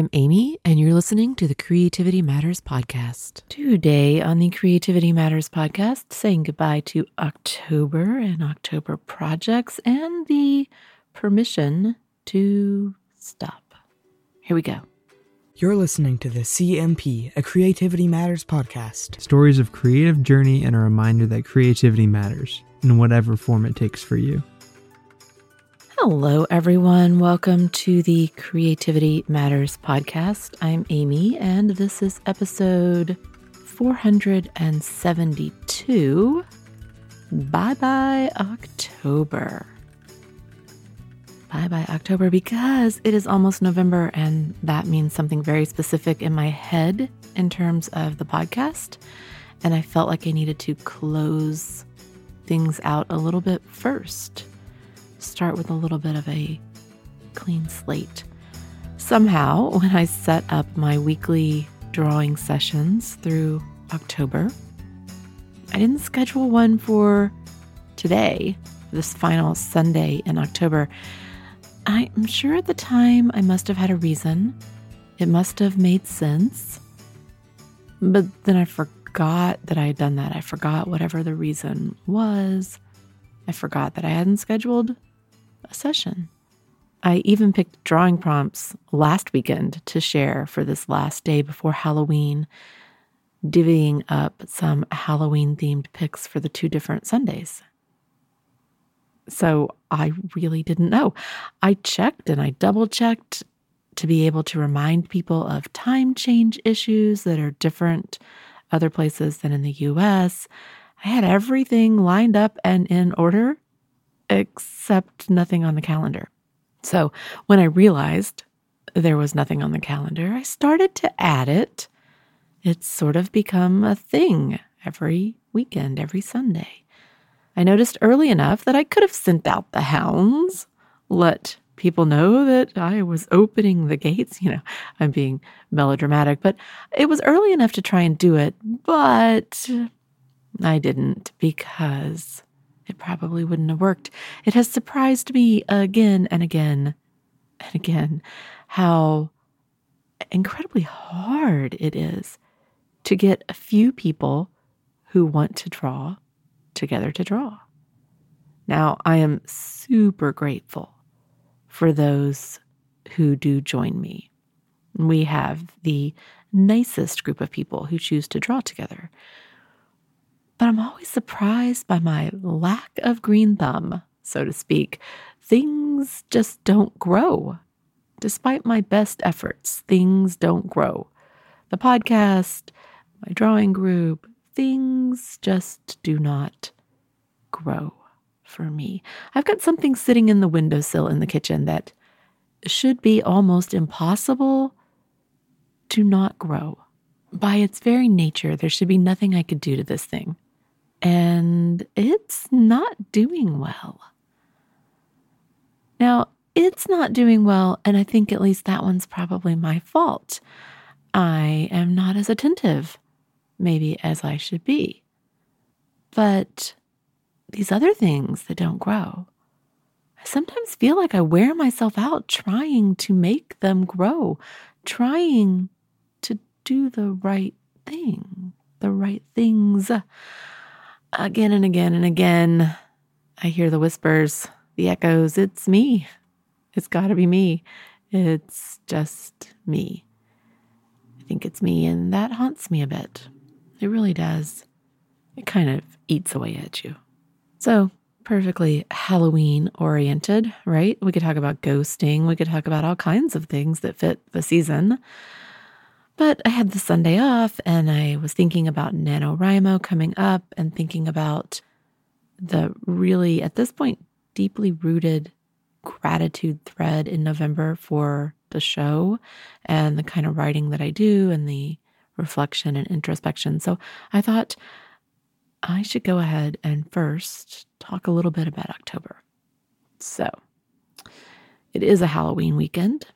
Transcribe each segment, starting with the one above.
I'm Amy, and you're listening to the Creativity Matters podcast. Today on the Creativity Matters podcast, saying goodbye to October and October projects and the permission to stop. Here we go. You're listening to the CMP, a Creativity Matters podcast. Stories of creative journey and a reminder that creativity matters in whatever form it takes for you. Hello, everyone. Welcome to the Creativity Matters podcast. I'm Amy, and this is episode 472. Bye bye, October. Bye bye, October, because it is almost November, and that means something very specific in my head in terms of the podcast. And I felt like I needed to close things out a little bit first start with a little bit of a clean slate. Somehow, when I set up my weekly drawing sessions through October, I didn't schedule one for today, this final Sunday in October. I'm sure at the time I must have had a reason. It must have made sense. But then I forgot that I had done that. I forgot whatever the reason was. I forgot that I hadn't scheduled a session. I even picked drawing prompts last weekend to share for this last day before Halloween, divvying up some Halloween themed picks for the two different Sundays. So I really didn't know. I checked and I double checked to be able to remind people of time change issues that are different other places than in the US. I had everything lined up and in order except nothing on the calendar. So when I realized there was nothing on the calendar, I started to add it. It's sort of become a thing every weekend, every Sunday. I noticed early enough that I could have sent out the hounds, let people know that I was opening the gates. You know, I'm being melodramatic, but it was early enough to try and do it, but I didn't because it probably wouldn't have worked. It has surprised me again and again and again how incredibly hard it is to get a few people who want to draw together to draw. Now, I am super grateful for those who do join me. We have the nicest group of people who choose to draw together but I'm always surprised by my lack of green thumb, so to speak. Things just don't grow. Despite my best efforts, things don't grow. The podcast, my drawing group, things just do not grow for me. I've got something sitting in the windowsill in the kitchen that should be almost impossible to not grow. By its very nature, there should be nothing I could do to this thing and it's not doing well. Now, it's not doing well, and I think at least that one's probably my fault. I am not as attentive, maybe, as I should be. But these other things that don't grow, I sometimes feel like I wear myself out trying to make them grow, trying to do the right thing, the right things again and again and again, I hear the whispers, the echoes. It's me. It's got to be me. It's just me. I think it's me, and that haunts me a bit. It really does. It kind of eats away at you. So, perfectly Halloween oriented, right? We could talk about ghosting. We could talk about all kinds of things that fit the season. But I had the Sunday off and I was thinking about NaNoWriMo coming up and thinking about the really, at this point, deeply rooted gratitude thread in November for the show and the kind of writing that I do and the reflection and introspection. So I thought I should go ahead and first talk a little bit about October. So it is a Halloween weekend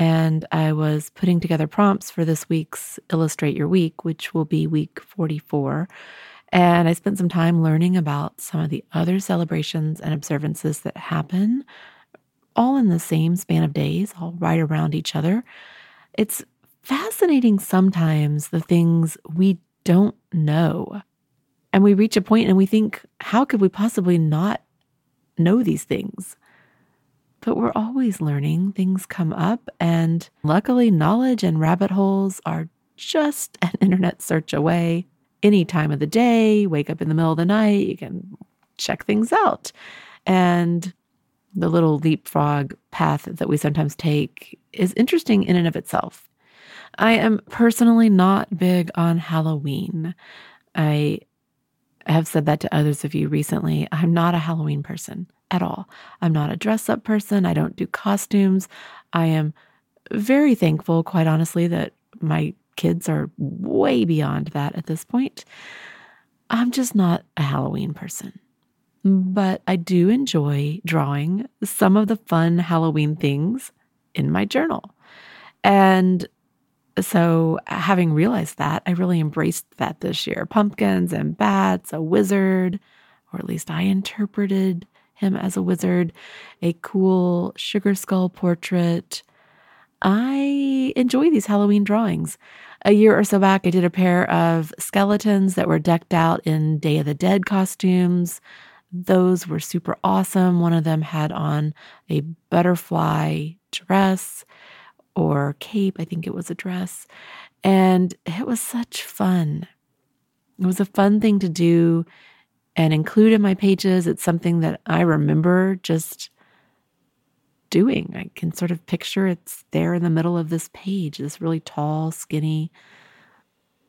and I was putting together prompts for this week's Illustrate Your Week, which will be week 44. And I spent some time learning about some of the other celebrations and observances that happen all in the same span of days, all right around each other. it's fascinating sometimes the things we don't know. And we reach a point and we think, how could we possibly not know these things? But we're always learning, things come up, and luckily, knowledge and rabbit holes are just an internet search away. Any time of the day, wake up in the middle of the night, you can check things out. And the little leapfrog path that we sometimes take is interesting in and of itself. I am personally not big on Halloween. I have said that to others of you recently. I'm not a Halloween person at all. I'm not a dress up person. I don't do costumes. I am very thankful, quite honestly, that my kids are way beyond that at this point. I'm just not a Halloween person. But I do enjoy drawing some of the fun Halloween things in my journal. And so, having realized that, I really embraced that this year pumpkins and bats, a wizard, or at least I interpreted him as a wizard, a cool sugar skull portrait. I enjoy these Halloween drawings. A year or so back, I did a pair of skeletons that were decked out in Day of the Dead costumes. Those were super awesome. One of them had on a butterfly dress or cape. I think it was a dress. And it was such fun. It was a fun thing to do and include in my pages. It's something that I remember just doing. I can sort of picture it's there in the middle of this page, this really tall, skinny,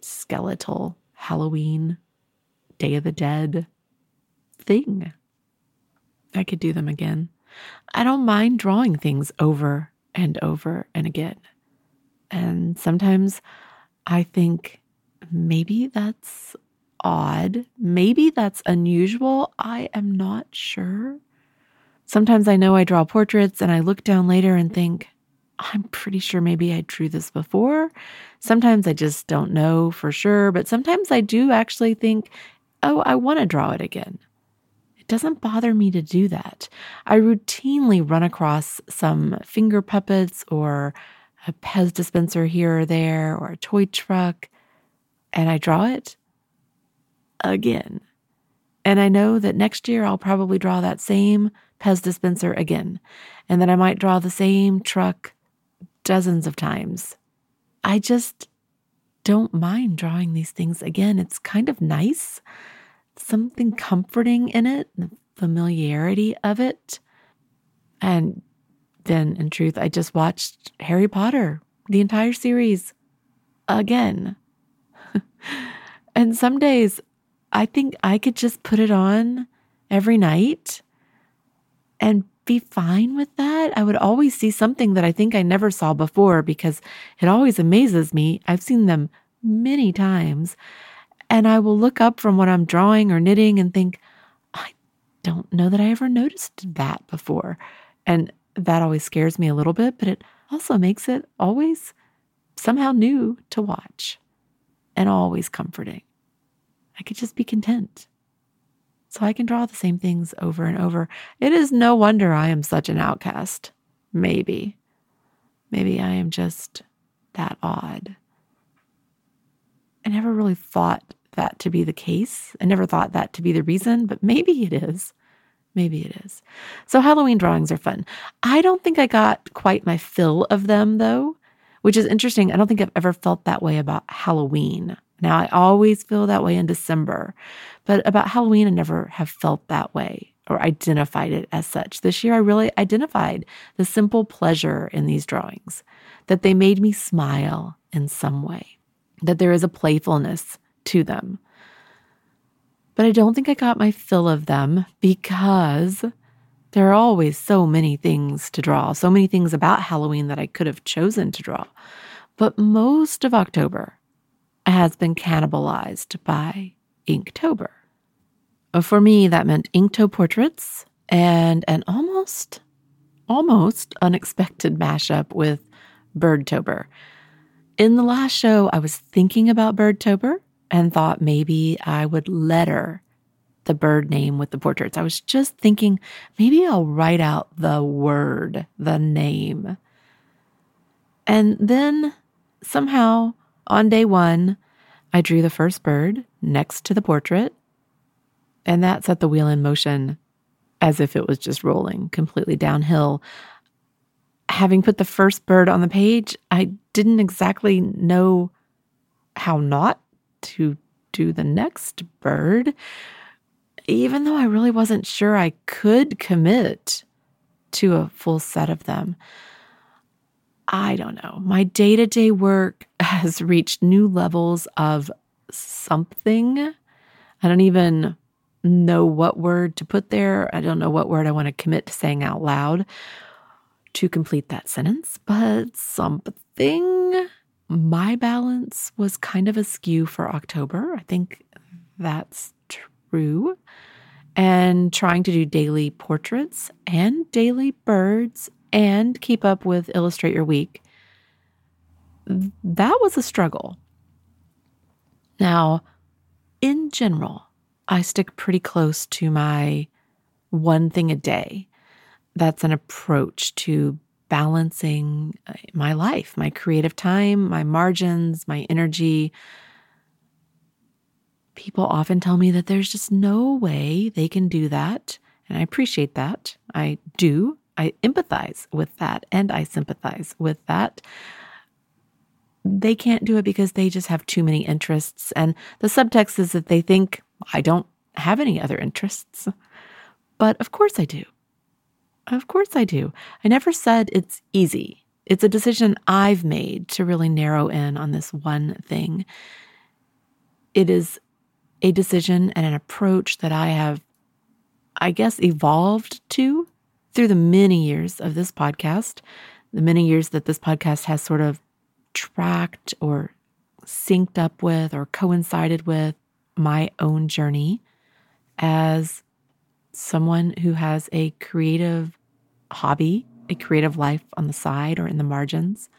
skeletal Halloween, Day of the Dead thing. I could do them again. I don't mind drawing things over and over and again. And sometimes I think maybe that's odd. Maybe that's unusual. I am not sure. Sometimes I know I draw portraits and I look down later and think, I'm pretty sure maybe I drew this before. Sometimes I just don't know for sure, but sometimes I do actually think, oh, I want to draw it again. It doesn't bother me to do that. I routinely run across some finger puppets or a Pez dispenser here or there or a toy truck, and I draw it again. And I know that next year I'll probably draw that same Pez dispenser again, and that I might draw the same truck dozens of times. I just don't mind drawing these things again. It's kind of nice, something comforting in it, the familiarity of it. And then, in truth, I just watched Harry Potter, the entire series, again. and some days I think I could just put it on every night and be fine with that. I would always see something that I think I never saw before because it always amazes me. I've seen them many times. And I will look up from what I'm drawing or knitting and think, I don't know that I ever noticed that before. And that always scares me a little bit, but it also makes it always somehow new to watch and always comforting. I could just be content. So I can draw the same things over and over. It is no wonder I am such an outcast. Maybe. Maybe I am just that odd. I never really thought that to be the case. I never thought that to be the reason, but maybe it is. Maybe it is. So Halloween drawings are fun. I don't think I got quite my fill of them though, which is interesting. I don't think I've ever felt that way about Halloween. Now, I always feel that way in December, but about Halloween, I never have felt that way or identified it as such. This year, I really identified the simple pleasure in these drawings, that they made me smile in some way, that there is a playfulness to them. But I don't think I got my fill of them because there are always so many things to draw, so many things about Halloween that I could have chosen to draw. But most of October, has been cannibalized by Inktober. Uh, for me, that meant Inktober portraits and an almost, almost unexpected mashup with Birdtober. In the last show, I was thinking about Birdtober and thought maybe I would letter the bird name with the portraits. I was just thinking maybe I'll write out the word, the name. And then somehow on day one, I drew the first bird next to the portrait, and that set the wheel in motion as if it was just rolling completely downhill. Having put the first bird on the page, I didn't exactly know how not to do the next bird, even though I really wasn't sure I could commit to a full set of them. I don't know. My day to day work has reached new levels of something. I don't even know what word to put there. I don't know what word I want to commit to saying out loud to complete that sentence, but something. My balance was kind of askew for October. I think that's true. And trying to do daily portraits and daily birds and keep up with Illustrate Your Week, that was a struggle. Now, in general, I stick pretty close to my one thing a day. That's an approach to balancing uh, my life, my creative time, my margins, my energy. People often tell me that there's just no way they can do that. And I appreciate that. I do. I empathize with that and I sympathize with that. They can't do it because they just have too many interests. And the subtext is that they think, I don't have any other interests. But of course I do. Of course I do. I never said it's easy. It's a decision I've made to really narrow in on this one thing. It is a decision and an approach that I have, I guess, evolved to through the many years of this podcast, the many years that this podcast has sort of tracked or synced up with or coincided with my own journey as someone who has a creative hobby, a creative life on the side or in the margins.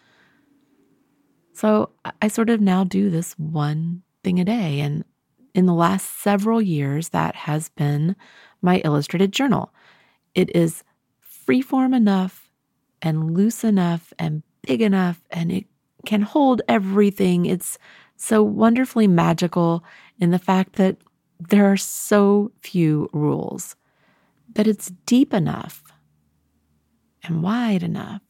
So I sort of now do this one thing a day. And in the last several years, that has been my illustrated journal. It is freeform enough and loose enough and big enough, and it can hold everything. It's so wonderfully magical in the fact that there are so few rules, that it's deep enough and wide enough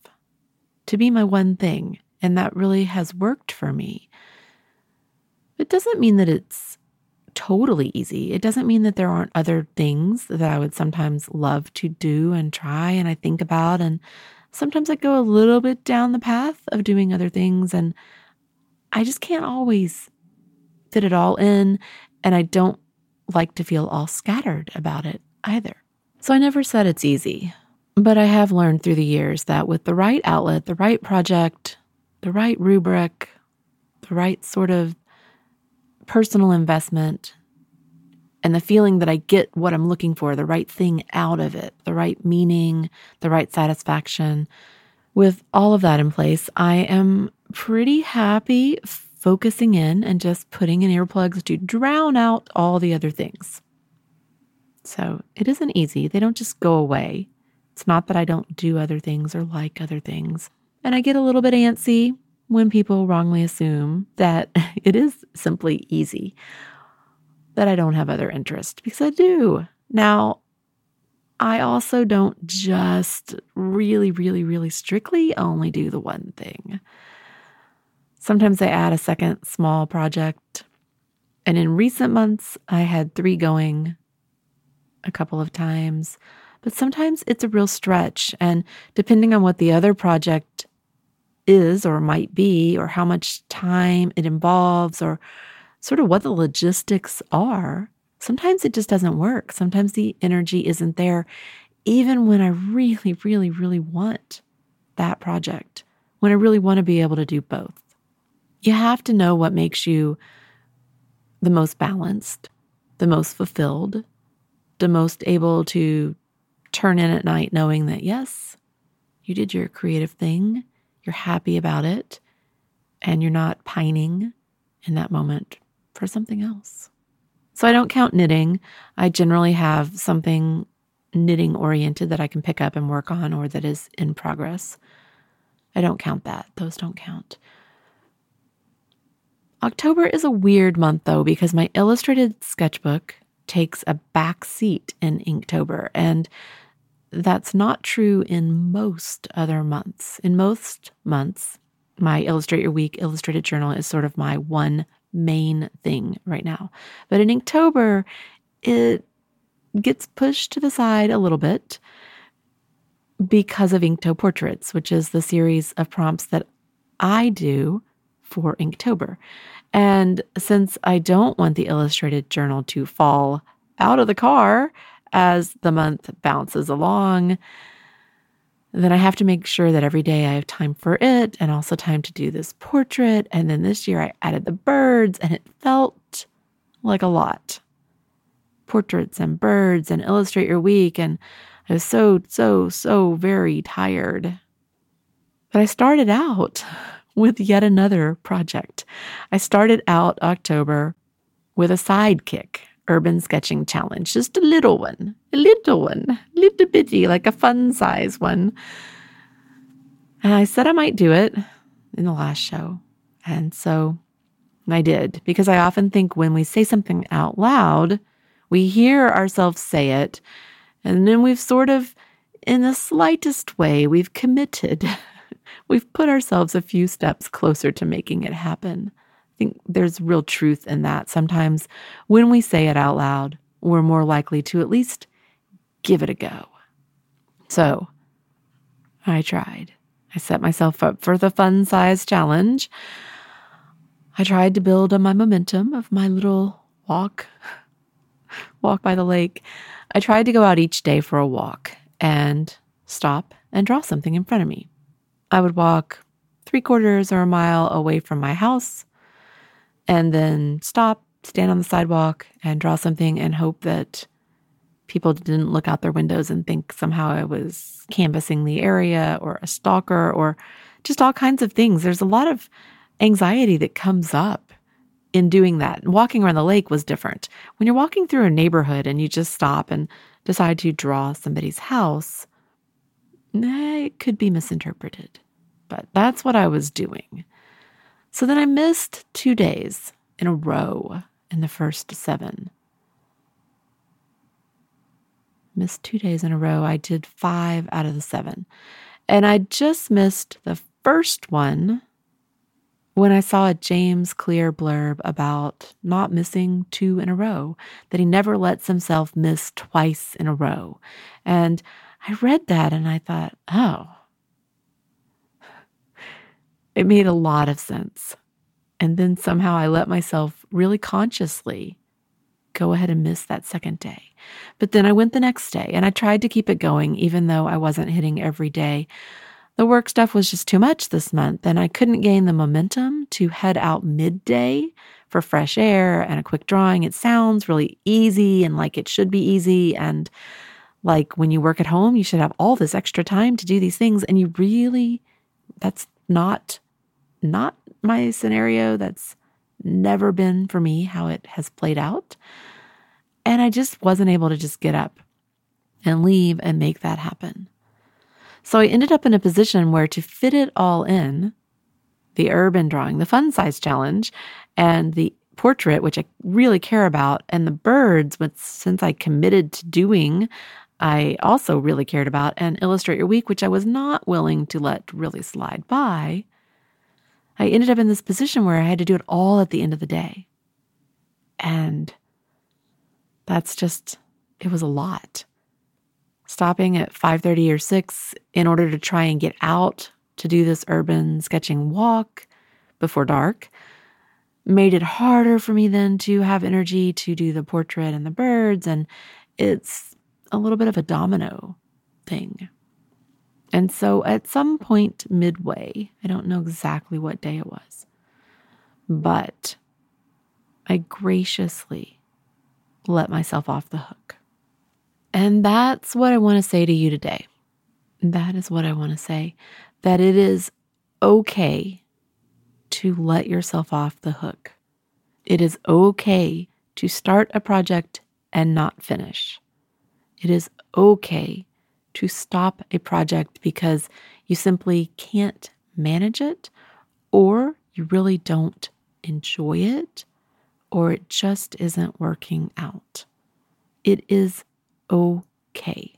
to be my one thing. And that really has worked for me. It doesn't mean that it's totally easy. It doesn't mean that there aren't other things that I would sometimes love to do and try and I think about. And sometimes I go a little bit down the path of doing other things and I just can't always fit it all in. And I don't like to feel all scattered about it either. So I never said it's easy, but I have learned through the years that with the right outlet, the right project, the right rubric, the right sort of personal investment and the feeling that I get what I'm looking for, the right thing out of it, the right meaning, the right satisfaction. With all of that in place, I am pretty happy focusing in and just putting in earplugs to drown out all the other things. So it isn't easy. They don't just go away. It's not that I don't do other things or like other things. And I get a little bit antsy when people wrongly assume that it is simply easy, that I don't have other interests, because I do. Now, I also don't just really, really, really strictly only do the one thing. Sometimes I add a second small project. And in recent months, I had three going a couple of times. But sometimes it's a real stretch. And depending on what the other project is or might be, or how much time it involves, or sort of what the logistics are, sometimes it just doesn't work. Sometimes the energy isn't there, even when I really, really, really want that project, when I really want to be able to do both. You have to know what makes you the most balanced, the most fulfilled, the most able to turn in at night knowing that, yes, you did your creative thing you're happy about it, and you're not pining in that moment for something else. So I don't count knitting. I generally have something knitting oriented that I can pick up and work on or that is in progress. I don't count that. Those don't count. October is a weird month though because my illustrated sketchbook takes a back seat in Inktober and that's not true in most other months. In most months, my Illustrate Your Week illustrated journal is sort of my one main thing right now. But in Inktober, it gets pushed to the side a little bit because of Inktober Portraits, which is the series of prompts that I do for Inktober. And since I don't want the illustrated journal to fall out of the car as the month bounces along, then I have to make sure that every day I have time for it and also time to do this portrait. And then this year I added the birds, and it felt like a lot. Portraits and birds and illustrate your week. And I was so, so, so very tired. But I started out with yet another project. I started out October with a sidekick urban sketching challenge, just a little one, a little one, little bitty, like a fun size one. And I said I might do it in the last show. And so I did, because I often think when we say something out loud, we hear ourselves say it, and then we've sort of, in the slightest way, we've committed. we've put ourselves a few steps closer to making it happen think there's real truth in that. Sometimes when we say it out loud, we're more likely to at least give it a go. So I tried. I set myself up for the fun size challenge. I tried to build on my momentum of my little walk, walk by the lake. I tried to go out each day for a walk and stop and draw something in front of me. I would walk three quarters or a mile away from my house and then stop, stand on the sidewalk, and draw something and hope that people didn't look out their windows and think somehow I was canvassing the area or a stalker or just all kinds of things. There's a lot of anxiety that comes up in doing that. Walking around the lake was different. When you're walking through a neighborhood and you just stop and decide to draw somebody's house, it could be misinterpreted. But that's what I was doing. So then I missed two days in a row in the first seven. Missed two days in a row. I did five out of the seven. And I just missed the first one when I saw a James Clear blurb about not missing two in a row, that he never lets himself miss twice in a row. And I read that and I thought, oh, it made a lot of sense. And then somehow I let myself really consciously go ahead and miss that second day. But then I went the next day and I tried to keep it going, even though I wasn't hitting every day. The work stuff was just too much this month, and I couldn't gain the momentum to head out midday for fresh air and a quick drawing. It sounds really easy and like it should be easy. And like when you work at home, you should have all this extra time to do these things. And you really, that's not not my scenario. That's never been for me how it has played out. And I just wasn't able to just get up and leave and make that happen. So I ended up in a position where to fit it all in, the urban drawing, the fun size challenge, and the portrait, which I really care about, and the birds, which since I committed to doing, I also really cared about, and Illustrate Your Week, which I was not willing to let really slide by. I ended up in this position where I had to do it all at the end of the day. And that's just it was a lot. Stopping at 5:30 or 6 in order to try and get out to do this urban sketching walk before dark made it harder for me then to have energy to do the portrait and the birds and it's a little bit of a domino thing. And so at some point midway, I don't know exactly what day it was, but I graciously let myself off the hook. And that's what I want to say to you today. That is what I want to say that it is okay to let yourself off the hook. It is okay to start a project and not finish. It is okay to stop a project because you simply can't manage it or you really don't enjoy it or it just isn't working out. It is okay.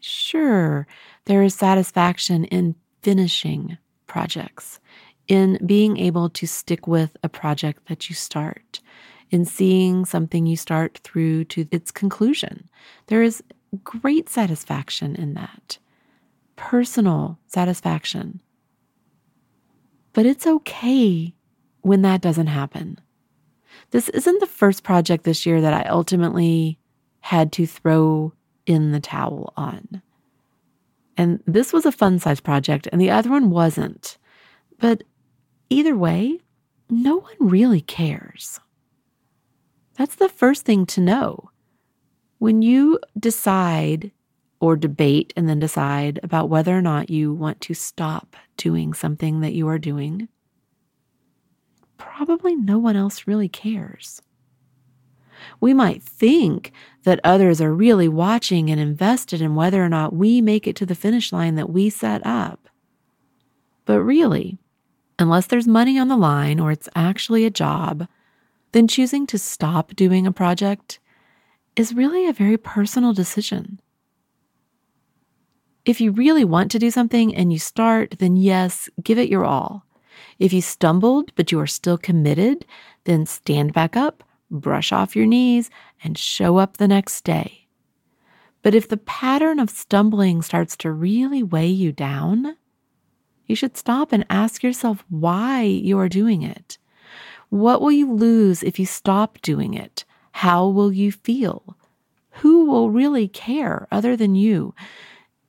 Sure, there is satisfaction in finishing projects, in being able to stick with a project that you start, in seeing something you start through to its conclusion. There is great satisfaction in that, personal satisfaction. But it's okay when that doesn't happen. This isn't the first project this year that I ultimately had to throw in the towel on. And this was a fun size project, and the other one wasn't. But either way, no one really cares. That's the first thing to know. When you decide or debate and then decide about whether or not you want to stop doing something that you are doing, probably no one else really cares. We might think that others are really watching and invested in whether or not we make it to the finish line that we set up. But really, unless there's money on the line or it's actually a job, then choosing to stop doing a project is really a very personal decision. If you really want to do something and you start, then yes, give it your all. If you stumbled but you are still committed, then stand back up, brush off your knees, and show up the next day. But if the pattern of stumbling starts to really weigh you down, you should stop and ask yourself why you are doing it. What will you lose if you stop doing it? How will you feel? Who will really care other than you?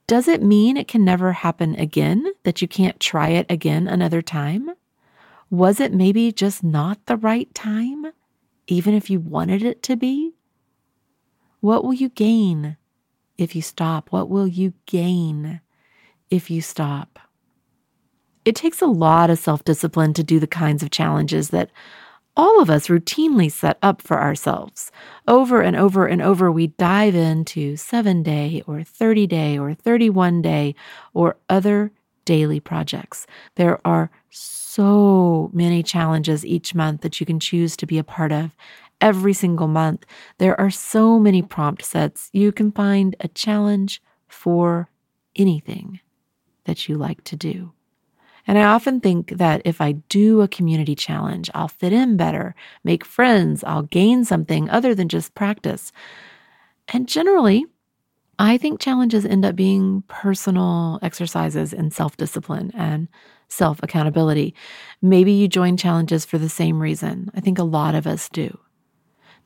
Does it mean it can never happen again, that you can't try it again another time? Was it maybe just not the right time, even if you wanted it to be? What will you gain if you stop? What will you gain if you stop? It takes a lot of self discipline to do the kinds of challenges that all of us routinely set up for ourselves. Over and over and over, we dive into seven day or 30 day or 31 day or other daily projects. There are so many challenges each month that you can choose to be a part of. Every single month, there are so many prompt sets. You can find a challenge for anything that you like to do. And I often think that if I do a community challenge, I'll fit in better, make friends, I'll gain something other than just practice. And generally, I think challenges end up being personal exercises in self discipline and self accountability. Maybe you join challenges for the same reason. I think a lot of us do.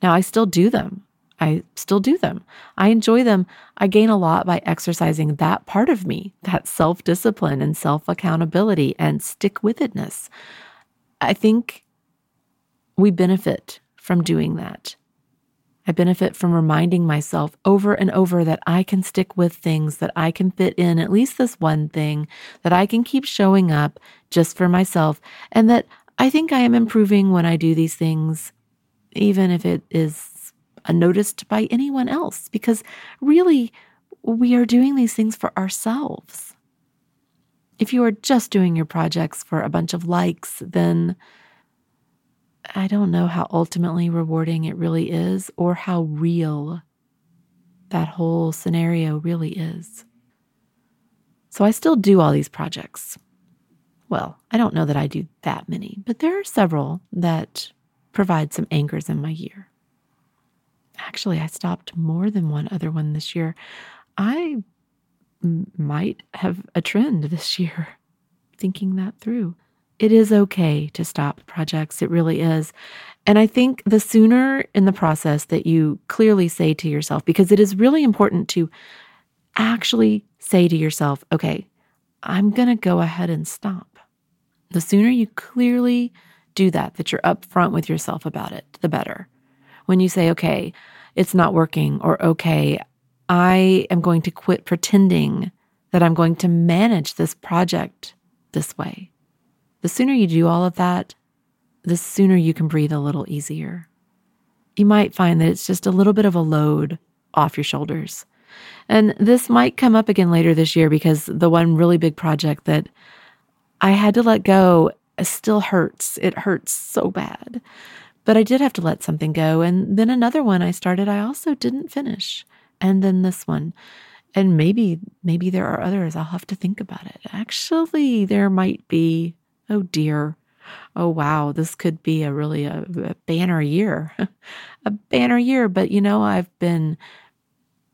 Now, I still do them. I still do them. I enjoy them. I gain a lot by exercising that part of me, that self discipline and self accountability and stick with itness. I think we benefit from doing that. I benefit from reminding myself over and over that I can stick with things, that I can fit in at least this one thing, that I can keep showing up just for myself, and that I think I am improving when I do these things, even if it is unnoticed by anyone else because really we are doing these things for ourselves. If you are just doing your projects for a bunch of likes, then I don't know how ultimately rewarding it really is or how real that whole scenario really is. So I still do all these projects. Well, I don't know that I do that many, but there are several that provide some anchors in my year. Actually, I stopped more than one other one this year. I might have a trend this year thinking that through. It is okay to stop projects. It really is. And I think the sooner in the process that you clearly say to yourself, because it is really important to actually say to yourself, okay, I'm going to go ahead and stop. The sooner you clearly do that, that you're upfront with yourself about it, the better when you say, okay, it's not working, or okay, I am going to quit pretending that I'm going to manage this project this way. The sooner you do all of that, the sooner you can breathe a little easier. You might find that it's just a little bit of a load off your shoulders. And this might come up again later this year because the one really big project that I had to let go still hurts. It hurts so bad. But I did have to let something go. And then another one I started, I also didn't finish. And then this one. And maybe, maybe there are others. I'll have to think about it. Actually, there might be. Oh dear. Oh wow, this could be a really a, a banner year. a banner year, but you know, I've been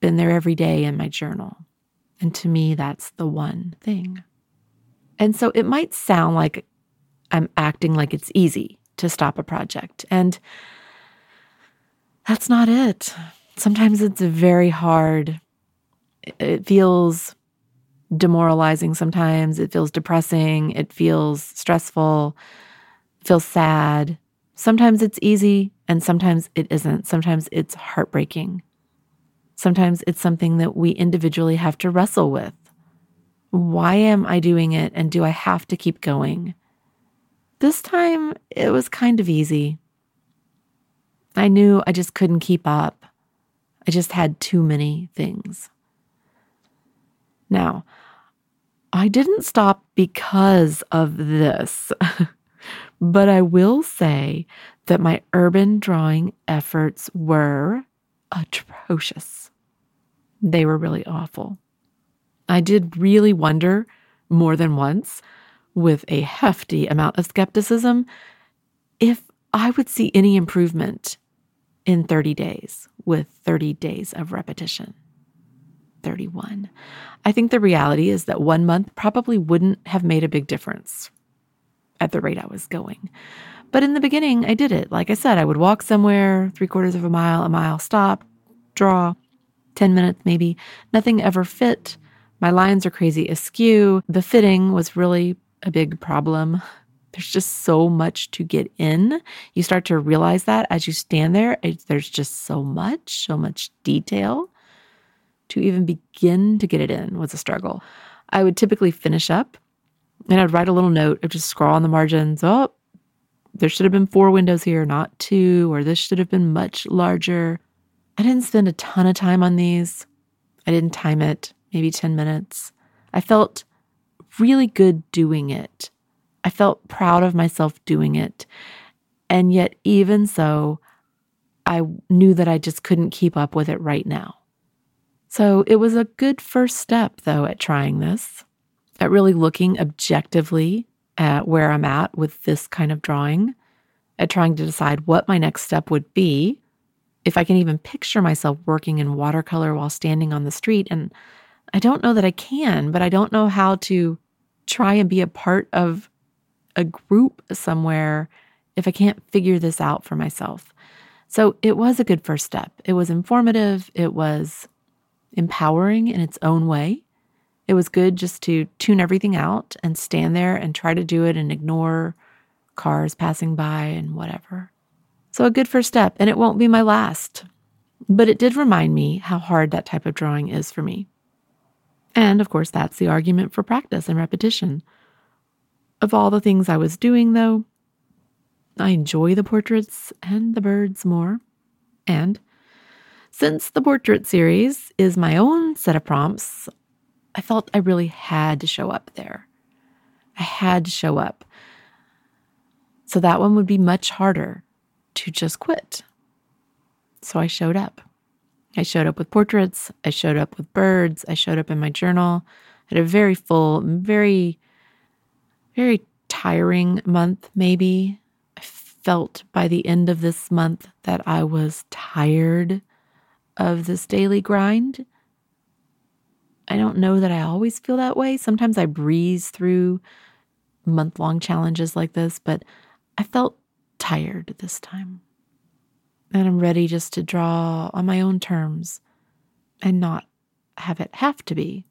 been there every day in my journal. And to me, that's the one thing. And so it might sound like I'm acting like it's easy to stop a project. And that's not it. Sometimes it's very hard. It feels demoralizing sometimes. It feels depressing. It feels stressful. It feels sad. Sometimes it's easy and sometimes it isn't. Sometimes it's heartbreaking. Sometimes it's something that we individually have to wrestle with. Why am I doing it and do I have to keep going? This time it was kind of easy. I knew I just couldn't keep up. I just had too many things. Now, I didn't stop because of this, but I will say that my urban drawing efforts were atrocious. They were really awful. I did really wonder more than once, with a hefty amount of skepticism, if I would see any improvement in 30 days with 30 days of repetition. 31. I think the reality is that one month probably wouldn't have made a big difference at the rate I was going. But in the beginning, I did it. Like I said, I would walk somewhere, three quarters of a mile, a mile, stop, draw, 10 minutes maybe. Nothing ever fit. My lines are crazy askew. The fitting was really a big problem. There's just so much to get in. You start to realize that as you stand there, there's just so much, so much detail. To even begin to get it in was a struggle. I would typically finish up and I'd write a little note or just scrawl on the margins. Oh, there should have been four windows here, not two, or this should have been much larger. I didn't spend a ton of time on these. I didn't time it, maybe 10 minutes. I felt really good doing it. I felt proud of myself doing it. And yet, even so, I knew that I just couldn't keep up with it right now. So it was a good first step, though, at trying this, at really looking objectively at where I'm at with this kind of drawing, at trying to decide what my next step would be, if I can even picture myself working in watercolor while standing on the street. And I don't know that I can, but I don't know how to try and be a part of a group somewhere if I can't figure this out for myself. So it was a good first step. It was informative, it was empowering in its own way. It was good just to tune everything out and stand there and try to do it and ignore cars passing by and whatever. So, a good first step, and it won't be my last. But it did remind me how hard that type of drawing is for me. And of course, that's the argument for practice and repetition. Of all the things I was doing, though, I enjoy the portraits and the birds more. And since the portrait series is my own set of prompts, I felt I really had to show up there. I had to show up. So that one would be much harder to just quit. So I showed up. I showed up with portraits, I showed up with birds, I showed up in my journal. I had a very full, very, very tiring month, maybe. I felt by the end of this month that I was tired of this daily grind. I don't know that I always feel that way. Sometimes I breeze through month long challenges like this, but I felt tired this time and I'm ready just to draw on my own terms and not have it have to be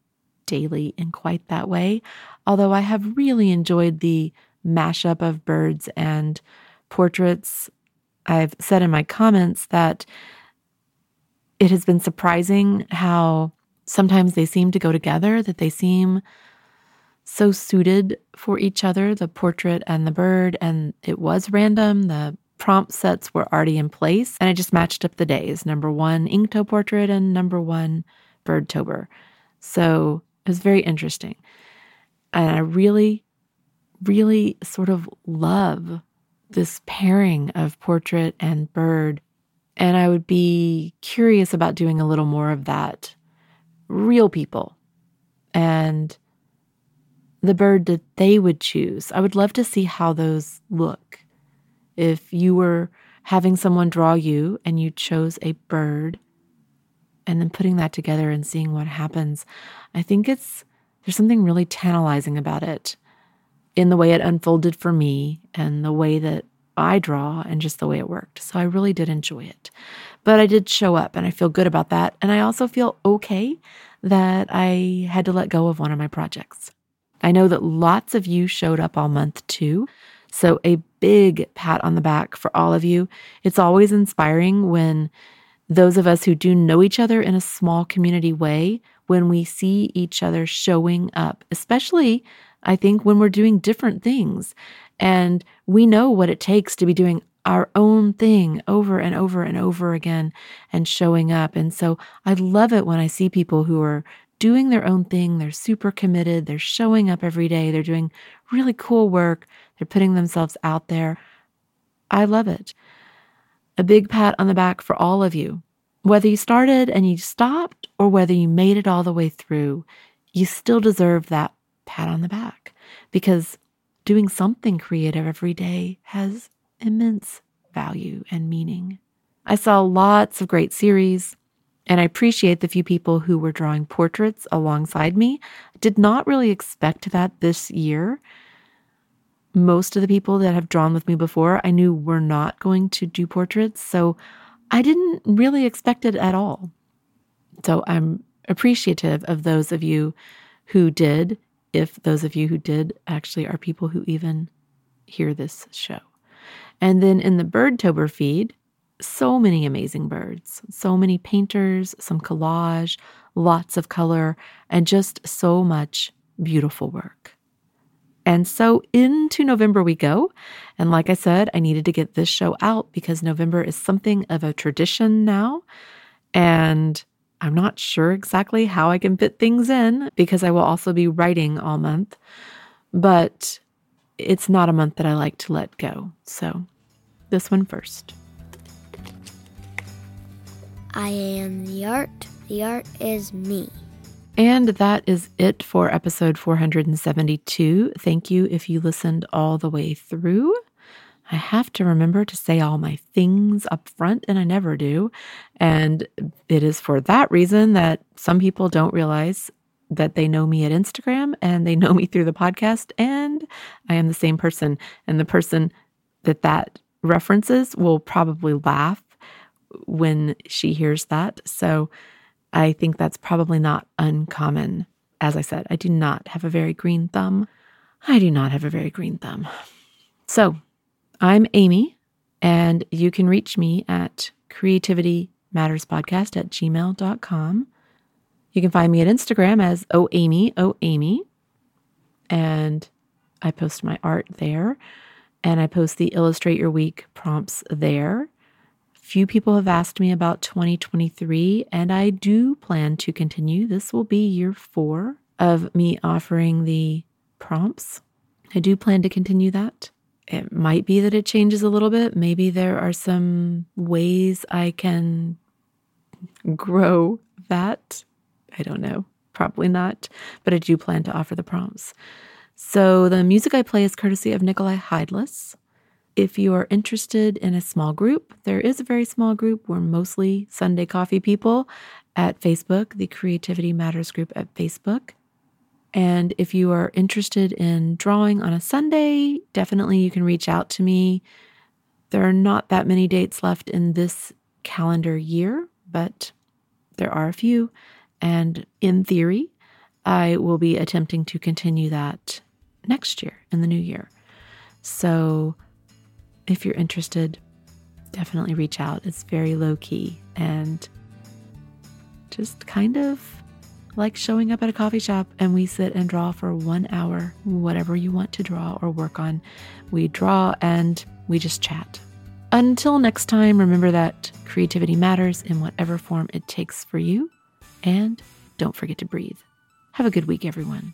daily in quite that way. Although I have really enjoyed the mashup of birds and portraits. I've said in my comments that it has been surprising how sometimes they seem to go together, that they seem so suited for each other, the portrait and the bird. And it was random. The prompt sets were already in place, and I just matched up the days number one Inktober portrait and number one Birdtober. So it was very interesting. And I really, really sort of love this pairing of portrait and bird. And I would be curious about doing a little more of that. Real people and the bird that they would choose. I would love to see how those look. If you were having someone draw you and you chose a bird and then putting that together and seeing what happens, I think it's there's something really tantalizing about it in the way it unfolded for me and the way that I draw and just the way it worked. So I really did enjoy it. But I did show up and I feel good about that. And I also feel okay that I had to let go of one of my projects. I know that lots of you showed up all month too. So a big pat on the back for all of you. It's always inspiring when those of us who do know each other in a small community way when we see each other showing up, especially I think when we're doing different things and we know what it takes to be doing our own thing over and over and over again and showing up. And so I love it when I see people who are doing their own thing. They're super committed. They're showing up every day. They're doing really cool work. They're putting themselves out there. I love it. A big pat on the back for all of you whether you started and you stopped or whether you made it all the way through, you still deserve that pat on the back because doing something creative every day has immense value and meaning. I saw lots of great series, and I appreciate the few people who were drawing portraits alongside me. I Did not really expect that this year. Most of the people that have drawn with me before, I knew were not going to do portraits. So I didn't really expect it at all. So I'm appreciative of those of you who did, if those of you who did actually are people who even hear this show. And then in the Birdtober feed, so many amazing birds, so many painters, some collage, lots of color, and just so much beautiful work. And so into November we go. And like I said, I needed to get this show out because November is something of a tradition now. And I'm not sure exactly how I can fit things in because I will also be writing all month. But it's not a month that I like to let go. So this one first. I am the art. The art is me. And that is it for episode 472. Thank you if you listened all the way through. I have to remember to say all my things up front, and I never do. And it is for that reason that some people don't realize that they know me at Instagram and they know me through the podcast, and I am the same person. And the person that that references will probably laugh when she hears that. So, I think that's probably not uncommon. As I said, I do not have a very green thumb. I do not have a very green thumb. So I'm Amy, and you can reach me at creativitymatterspodcast at gmail.com. You can find me at Instagram as Oh Amy, Oh Amy. And I post my art there. And I post the Illustrate Your Week prompts there. Few people have asked me about 2023, and I do plan to continue. This will be year four of me offering the prompts. I do plan to continue that. It might be that it changes a little bit. Maybe there are some ways I can grow that. I don't know. Probably not. But I do plan to offer the prompts. So the music I play is courtesy of Nicolai Heidlas. If you are interested in a small group, there is a very small group. We're mostly Sunday coffee people at Facebook, the Creativity Matters group at Facebook. And if you are interested in drawing on a Sunday, definitely you can reach out to me. There are not that many dates left in this calendar year, but there are a few. And in theory, I will be attempting to continue that next year in the new year. So if you're interested, definitely reach out. It's very low key and just kind of like showing up at a coffee shop and we sit and draw for one hour, whatever you want to draw or work on. We draw and we just chat. Until next time, remember that creativity matters in whatever form it takes for you. And don't forget to breathe. Have a good week, everyone.